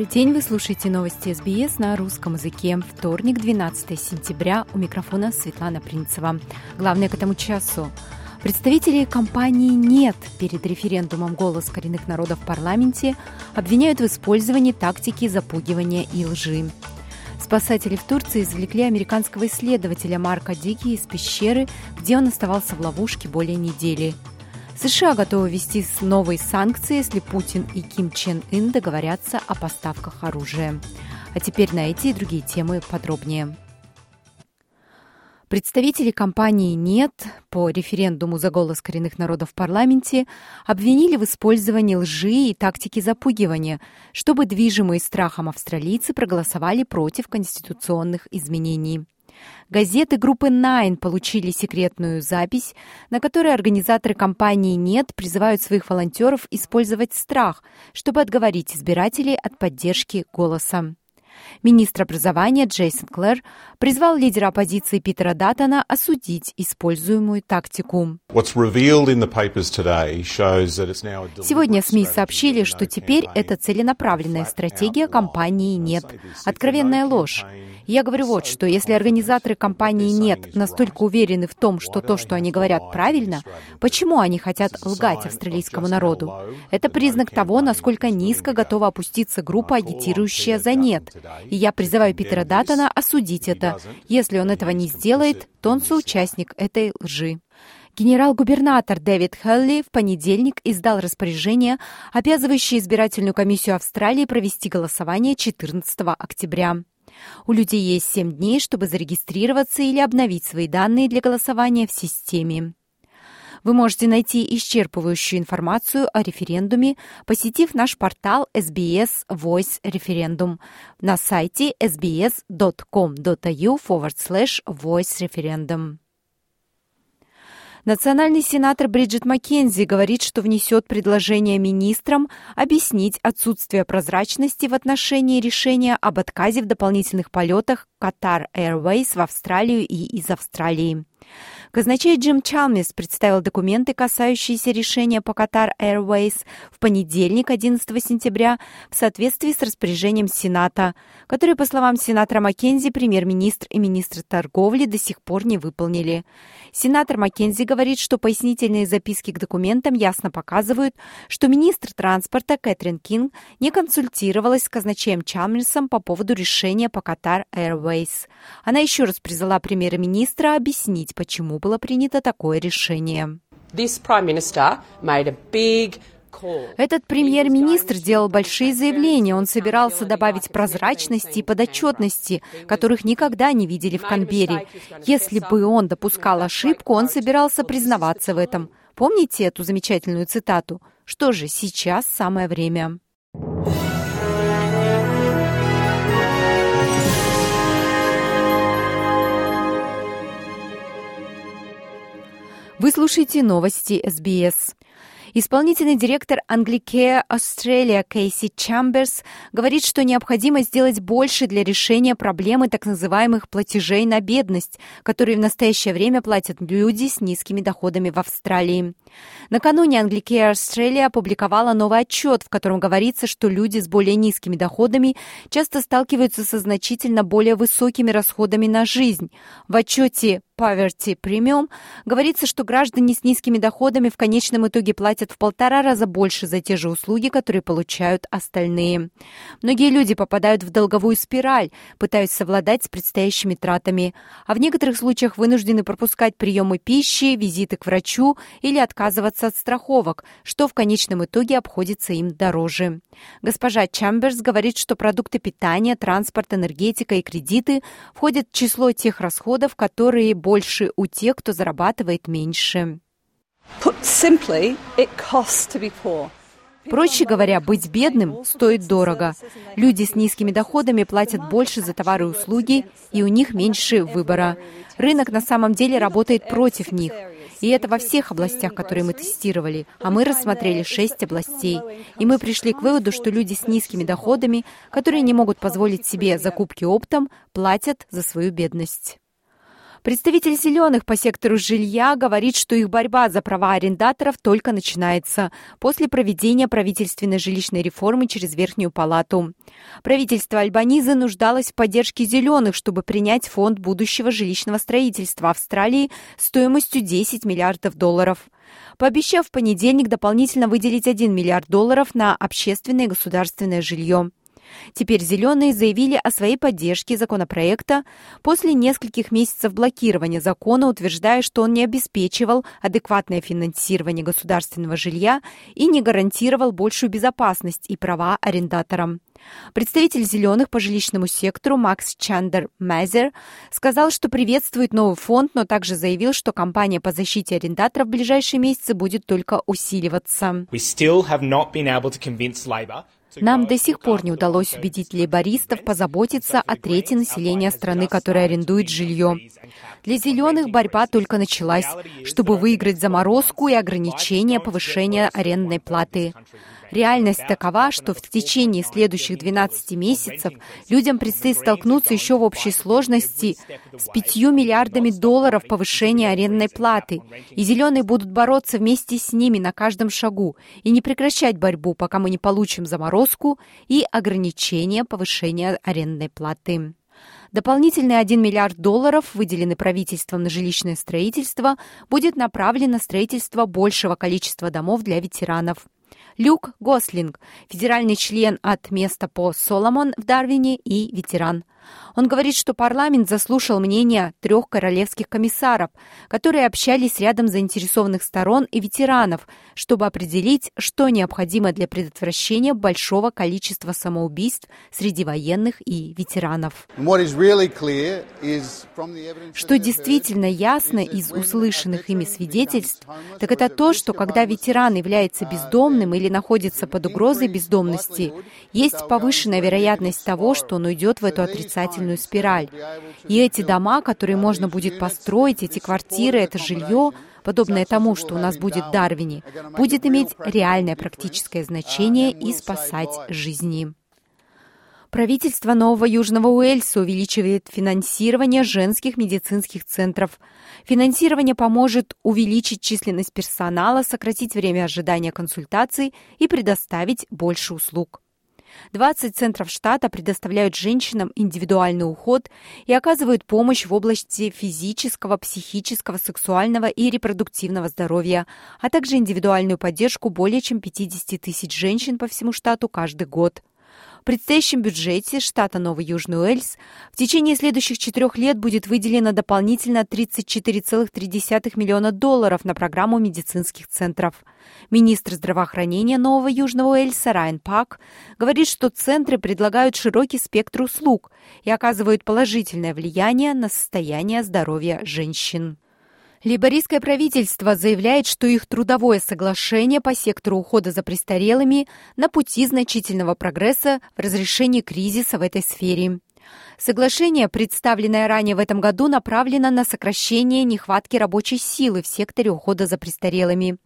Добрый день, вы слушаете новости СБС на русском языке. Вторник, 12 сентября. У микрофона Светлана Принцева. Главное к этому часу. Представители компании «Нет» перед референдумом «Голос коренных народов» в парламенте обвиняют в использовании тактики запугивания и лжи. Спасатели в Турции извлекли американского исследователя Марка Дики из пещеры, где он оставался в ловушке более недели – США готовы ввести новые санкции, если Путин и Ким Чен Ын договорятся о поставках оружия. А теперь на эти и другие темы подробнее. Представители компании «Нет» по референдуму за голос коренных народов в парламенте обвинили в использовании лжи и тактики запугивания, чтобы движимые страхом австралийцы проголосовали против конституционных изменений. Газеты группы Nine получили секретную запись, на которой организаторы кампании «Нет» призывают своих волонтеров использовать страх, чтобы отговорить избирателей от поддержки голоса. Министр образования Джейсон Клэр призвал лидера оппозиции Питера Даттона осудить используемую тактику. Сегодня СМИ сообщили, что теперь это целенаправленная стратегия кампании «Нет». Откровенная ложь. Я говорю вот что, если организаторы кампании «Нет» настолько уверены в том, что то, что они говорят, правильно, почему они хотят лгать австралийскому народу? Это признак того, насколько низко готова опуститься группа, агитирующая за «Нет». И я призываю Питера Даттона осудить это. Если он этого не сделает, то он соучастник этой лжи. Генерал-губернатор Дэвид Хелли в понедельник издал распоряжение, обязывающее избирательную комиссию Австралии провести голосование 14 октября. У людей есть 7 дней, чтобы зарегистрироваться или обновить свои данные для голосования в системе. Вы можете найти исчерпывающую информацию о референдуме, посетив наш портал SBS Voice Referendum на сайте sbs.com.au forward slash voice referendum. Национальный сенатор Бриджит Маккензи говорит, что внесет предложение министрам объяснить отсутствие прозрачности в отношении решения об отказе в дополнительных полетах Qatar Airways в Австралию и из Австралии. Казначей Джим Чалмис представил документы, касающиеся решения по Qatar Airways в понедельник, 11 сентября, в соответствии с распоряжением Сената, которое, по словам сенатора Маккензи, премьер-министр и министр торговли до сих пор не выполнили. Сенатор Маккензи говорит, что пояснительные записки к документам ясно показывают, что министр транспорта Кэтрин Кинг не консультировалась с казначеем Чалмерсом по поводу решения по Qatar Airways. Она еще раз призвала премьер-министра объяснить, почему было принято такое решение. Этот премьер-министр делал большие заявления. Он собирался добавить прозрачности и подотчетности, которых никогда не видели в Канберре. Если бы он допускал ошибку, он собирался признаваться в этом. Помните эту замечательную цитату? Что же, сейчас самое время. Вы слушаете новости СБС. Исполнительный директор Anglicare Australia Кейси Чамберс говорит, что необходимо сделать больше для решения проблемы так называемых платежей на бедность, которые в настоящее время платят люди с низкими доходами в Австралии. Накануне Anglicare Australia опубликовала новый отчет, в котором говорится, что люди с более низкими доходами часто сталкиваются со значительно более высокими расходами на жизнь. В отчете Poverty Premium говорится, что граждане с низкими доходами в конечном итоге платят в полтора раза больше за те же услуги, которые получают остальные. Многие люди попадают в долговую спираль, пытаясь совладать с предстоящими тратами, а в некоторых случаях вынуждены пропускать приемы пищи, визиты к врачу или отказываться от страховок, что в конечном итоге обходится им дороже. Госпожа Чамберс говорит, что продукты питания, транспорт, энергетика и кредиты входят в число тех расходов, которые больше у тех, кто зарабатывает меньше. Проще говоря, быть бедным стоит дорого. Люди с низкими доходами платят больше за товары и услуги, и у них меньше выбора. Рынок на самом деле работает против них. И это во всех областях, которые мы тестировали. А мы рассмотрели шесть областей. И мы пришли к выводу, что люди с низкими доходами, которые не могут позволить себе закупки оптом, платят за свою бедность. Представитель «Зеленых» по сектору жилья говорит, что их борьба за права арендаторов только начинается после проведения правительственной жилищной реформы через Верхнюю палату. Правительство Альбанизы нуждалось в поддержке «Зеленых», чтобы принять фонд будущего жилищного строительства Австралии стоимостью 10 миллиардов долларов пообещав в понедельник дополнительно выделить 1 миллиард долларов на общественное и государственное жилье. Теперь «Зеленые» заявили о своей поддержке законопроекта после нескольких месяцев блокирования закона, утверждая, что он не обеспечивал адекватное финансирование государственного жилья и не гарантировал большую безопасность и права арендаторам. Представитель «Зеленых» по жилищному сектору Макс Чандер Мезер сказал, что приветствует новый фонд, но также заявил, что кампания по защите арендаторов в ближайшие месяцы будет только усиливаться. Нам до сих пор не удалось убедить лейбористов позаботиться о трети населения страны, которое арендует жилье. Для зеленых борьба только началась, чтобы выиграть заморозку и ограничение повышения арендной платы. Реальность такова, что в течение следующих 12 месяцев людям предстоит столкнуться еще в общей сложности с 5 миллиардами долларов повышения арендной платы. И зеленые будут бороться вместе с ними на каждом шагу и не прекращать борьбу, пока мы не получим заморозку и ограничение повышения арендной платы. Дополнительный 1 миллиард долларов, выделенный правительством на жилищное строительство, будет направлен на строительство большего количества домов для ветеранов. Люк Гослинг, федеральный член от места по Соломон в Дарвине и ветеран. Он говорит, что парламент заслушал мнение трех королевских комиссаров, которые общались рядом заинтересованных сторон и ветеранов, чтобы определить, что необходимо для предотвращения большого количества самоубийств среди военных и ветеранов. Что действительно ясно из услышанных ими свидетельств, так это то, что когда ветеран является бездомным или находится под угрозой бездомности, есть повышенная вероятность того, что он уйдет в эту отрицательную спираль. И эти дома, которые можно будет построить, эти квартиры, это жилье, подобное тому, что у нас будет в Дарвине, будет иметь реальное практическое значение и спасать жизни. Правительство Нового Южного Уэльса увеличивает финансирование женских медицинских центров. Финансирование поможет увеличить численность персонала, сократить время ожидания консультаций и предоставить больше услуг. 20 центров штата предоставляют женщинам индивидуальный уход и оказывают помощь в области физического, психического, сексуального и репродуктивного здоровья, а также индивидуальную поддержку более чем 50 тысяч женщин по всему штату каждый год. Предстоящем бюджете штата Новый Южный Уэльс в течение следующих четырех лет будет выделено дополнительно 34,3 миллиона долларов на программу медицинских центров. Министр здравоохранения Нового Южного Уэльса Райан Пак говорит, что центры предлагают широкий спектр услуг и оказывают положительное влияние на состояние здоровья женщин. Лейбористское правительство заявляет, что их трудовое соглашение по сектору ухода за престарелыми на пути значительного прогресса в разрешении кризиса в этой сфере. Соглашение, представленное ранее в этом году, направлено на сокращение нехватки рабочей силы в секторе ухода за престарелыми.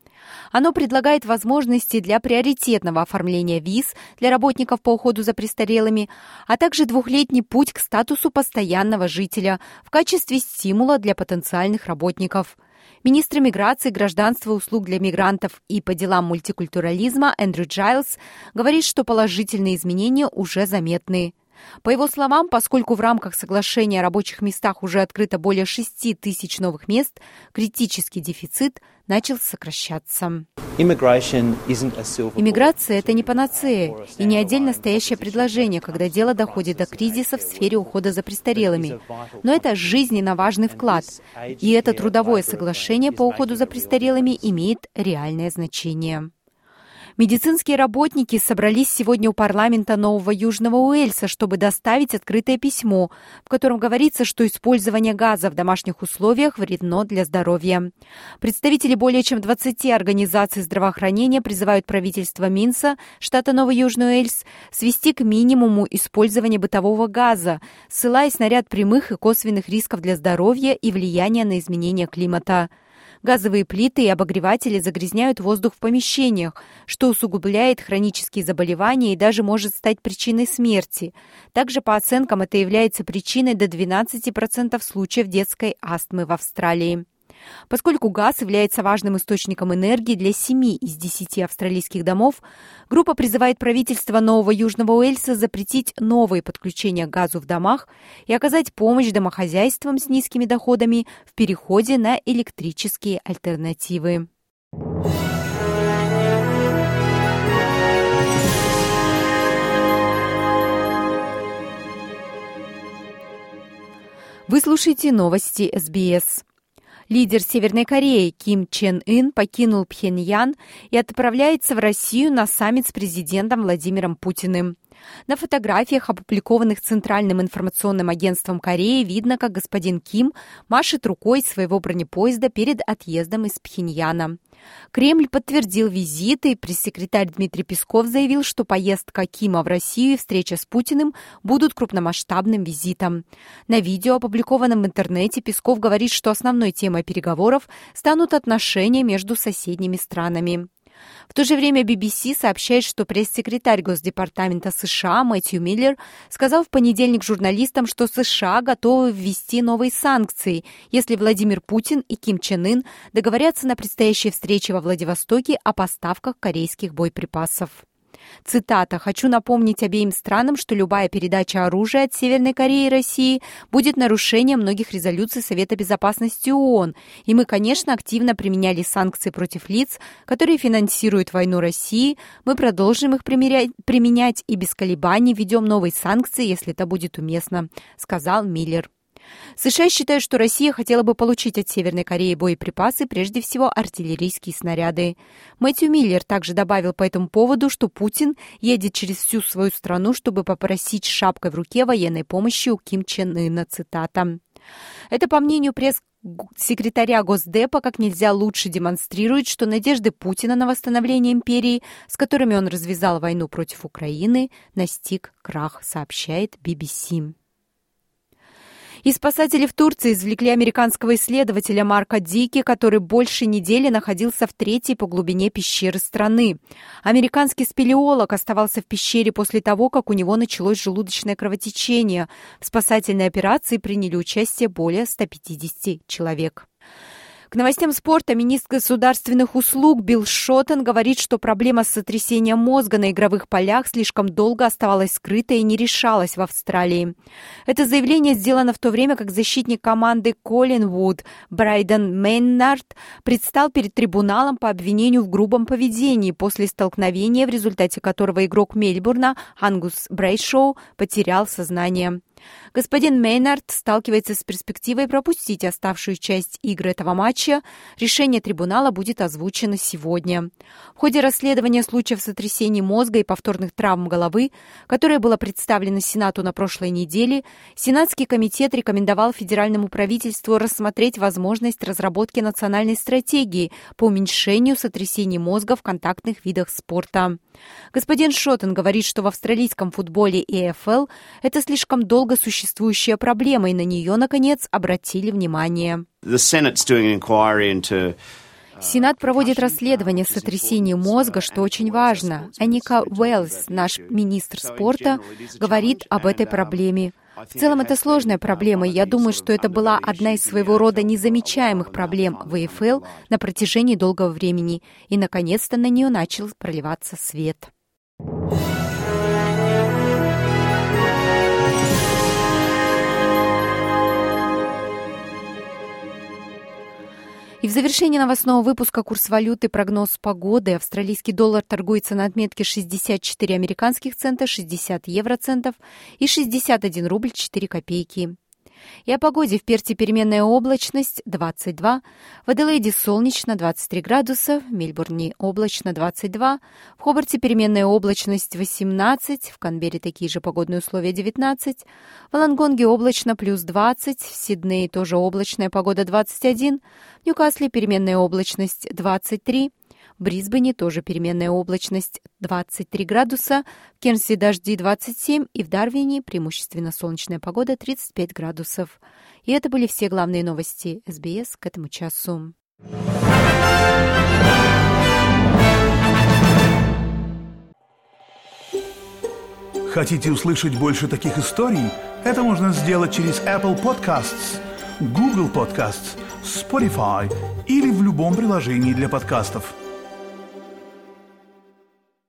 Оно предлагает возможности для приоритетного оформления виз для работников по уходу за престарелыми, а также двухлетний путь к статусу постоянного жителя в качестве стимула для потенциальных работников. Министр миграции, гражданства услуг для мигрантов и по делам мультикультурализма Эндрю Джайлс говорит, что положительные изменения уже заметны. По его словам, поскольку в рамках соглашения о рабочих местах уже открыто более 6 тысяч новых мест, критический дефицит начал сокращаться. Иммиграция – это не панацея и не отдельно стоящее предложение, когда дело доходит до кризиса в сфере ухода за престарелыми. Но это жизненно важный вклад, и это трудовое соглашение по уходу за престарелыми имеет реальное значение. Медицинские работники собрались сегодня у парламента Нового Южного Уэльса, чтобы доставить открытое письмо, в котором говорится, что использование газа в домашних условиях вредно для здоровья. Представители более чем 20 организаций здравоохранения призывают правительство Минса, штата Новый Южный Уэльс, свести к минимуму использование бытового газа, ссылаясь на ряд прямых и косвенных рисков для здоровья и влияния на изменение климата. Газовые плиты и обогреватели загрязняют воздух в помещениях, что усугубляет хронические заболевания и даже может стать причиной смерти. Также, по оценкам, это является причиной до 12% случаев детской астмы в Австралии. Поскольку газ является важным источником энергии для 7 из 10 австралийских домов, группа призывает правительство Нового Южного Уэльса запретить новые подключения к газу в домах и оказать помощь домохозяйствам с низкими доходами в переходе на электрические альтернативы. Вы слушаете новости СБС. Лидер Северной Кореи Ким Чен Ын покинул Пхеньян и отправляется в Россию на саммит с президентом Владимиром Путиным. На фотографиях, опубликованных Центральным информационным агентством Кореи, видно, как господин Ким машет рукой своего бронепоезда перед отъездом из Пхеньяна. Кремль подтвердил визит, и пресс-секретарь Дмитрий Песков заявил, что поездка Кима в Россию и встреча с Путиным будут крупномасштабным визитом. На видео, опубликованном в интернете, Песков говорит, что основной темой переговоров станут отношения между соседними странами. В то же время BBC сообщает, что пресс-секретарь Госдепартамента США Мэтью Миллер сказал в понедельник журналистам, что США готовы ввести новые санкции, если Владимир Путин и Ким Чен Ын договорятся на предстоящей встрече во Владивостоке о поставках корейских боеприпасов. Цитата. «Хочу напомнить обеим странам, что любая передача оружия от Северной Кореи и России будет нарушением многих резолюций Совета Безопасности ООН, и мы, конечно, активно применяли санкции против лиц, которые финансируют войну России. Мы продолжим их применять и без колебаний ведем новые санкции, если это будет уместно», сказал Миллер. США считают, что Россия хотела бы получить от Северной Кореи боеприпасы, прежде всего артиллерийские снаряды. Мэтью Миллер также добавил по этому поводу, что Путин едет через всю свою страну, чтобы попросить шапкой в руке военной помощи у Ким Чен Ына. Цитата. Это, по мнению пресс секретаря Госдепа как нельзя лучше демонстрирует, что надежды Путина на восстановление империи, с которыми он развязал войну против Украины, настиг крах, сообщает BBC. И спасатели в Турции извлекли американского исследователя Марка Дики, который больше недели находился в третьей по глубине пещеры страны. Американский спелеолог оставался в пещере после того, как у него началось желудочное кровотечение. В спасательной операции приняли участие более 150 человек. К новостям спорта министр государственных услуг Билл Шоттен говорит, что проблема с сотрясением мозга на игровых полях слишком долго оставалась скрытой и не решалась в Австралии. Это заявление сделано в то время, как защитник команды Колин Вуд Брайден Мейнард предстал перед трибуналом по обвинению в грубом поведении после столкновения, в результате которого игрок Мельбурна Ангус Брейшоу потерял сознание. Господин Мейнард сталкивается с перспективой пропустить оставшую часть игры этого матча. Решение трибунала будет озвучено сегодня. В ходе расследования случаев сотрясений мозга и повторных травм головы, которое было представлено Сенату на прошлой неделе, Сенатский комитет рекомендовал федеральному правительству рассмотреть возможность разработки национальной стратегии по уменьшению сотрясений мозга в контактных видах спорта. Господин Шоттен говорит, что в австралийском футболе ЭФЛ это слишком долго существующая проблема, и на нее, наконец, обратили внимание. Сенат проводит расследование сотрясений мозга, что очень важно. Аника Уэллс, наш министр спорта, говорит об этой проблеме. В целом это сложная проблема, и я думаю, что это была одна из своего рода незамечаемых проблем в АФЛ на протяжении долгого времени, и наконец-то на нее начал проливаться свет. И в завершении новостного выпуска курс валюты, прогноз погоды. Австралийский доллар торгуется на отметке 64 американских цента, 60 евроцентов и 61 рубль 4 копейки. И о погоде в Перте переменная облачность 22, в Аделаиде солнечно 23 градуса, в Мельбурне облачно 22, в Хобарте переменная облачность 18, в Канберре такие же погодные условия 19, в Лангонге облачно плюс 20, в Сиднее тоже облачная погода 21, в Ньюкасле переменная облачность 23, в Брисбене тоже переменная облачность 23 градуса, в Кернсе дожди 27 и в Дарвине преимущественно солнечная погода 35 градусов. И это были все главные новости СБС к этому часу. Хотите услышать больше таких историй? Это можно сделать через Apple Podcasts, Google Podcasts, Spotify или в любом приложении для подкастов –